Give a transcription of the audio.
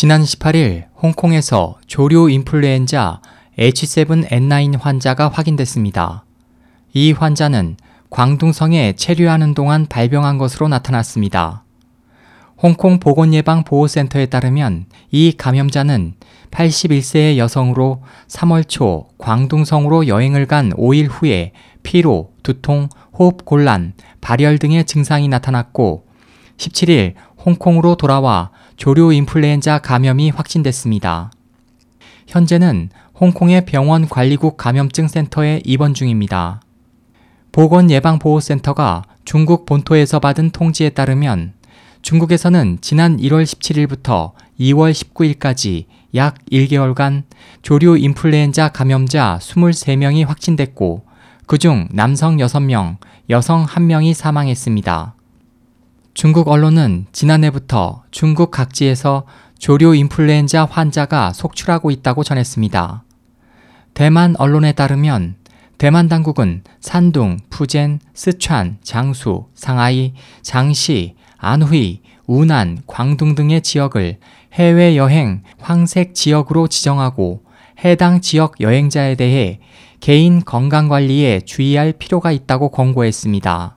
지난 18일 홍콩에서 조류 인플루엔자 H7N9 환자가 확인됐습니다. 이 환자는 광둥성에 체류하는 동안 발병한 것으로 나타났습니다. 홍콩 보건예방보호센터에 따르면 이 감염자는 81세의 여성으로 3월 초 광둥성으로 여행을 간 5일 후에 피로, 두통, 호흡 곤란, 발열 등의 증상이 나타났고 17일 홍콩으로 돌아와 조류 인플루엔자 감염이 확진됐습니다. 현재는 홍콩의 병원 관리국 감염증 센터에 입원 중입니다. 보건예방보호센터가 중국 본토에서 받은 통지에 따르면 중국에서는 지난 1월 17일부터 2월 19일까지 약 1개월간 조류 인플루엔자 감염자 23명이 확진됐고 그중 남성 6명, 여성 1명이 사망했습니다. 중국 언론은 지난해부터 중국 각지에서 조류 인플루엔자 환자가 속출하고 있다고 전했습니다. 대만 언론에 따르면 대만 당국은 산둥, 푸젠, 스촨, 장수, 상하이, 장시, 안후이, 우난, 광둥 등의 지역을 해외 여행 황색 지역으로 지정하고 해당 지역 여행자에 대해 개인 건강 관리에 주의할 필요가 있다고 권고했습니다.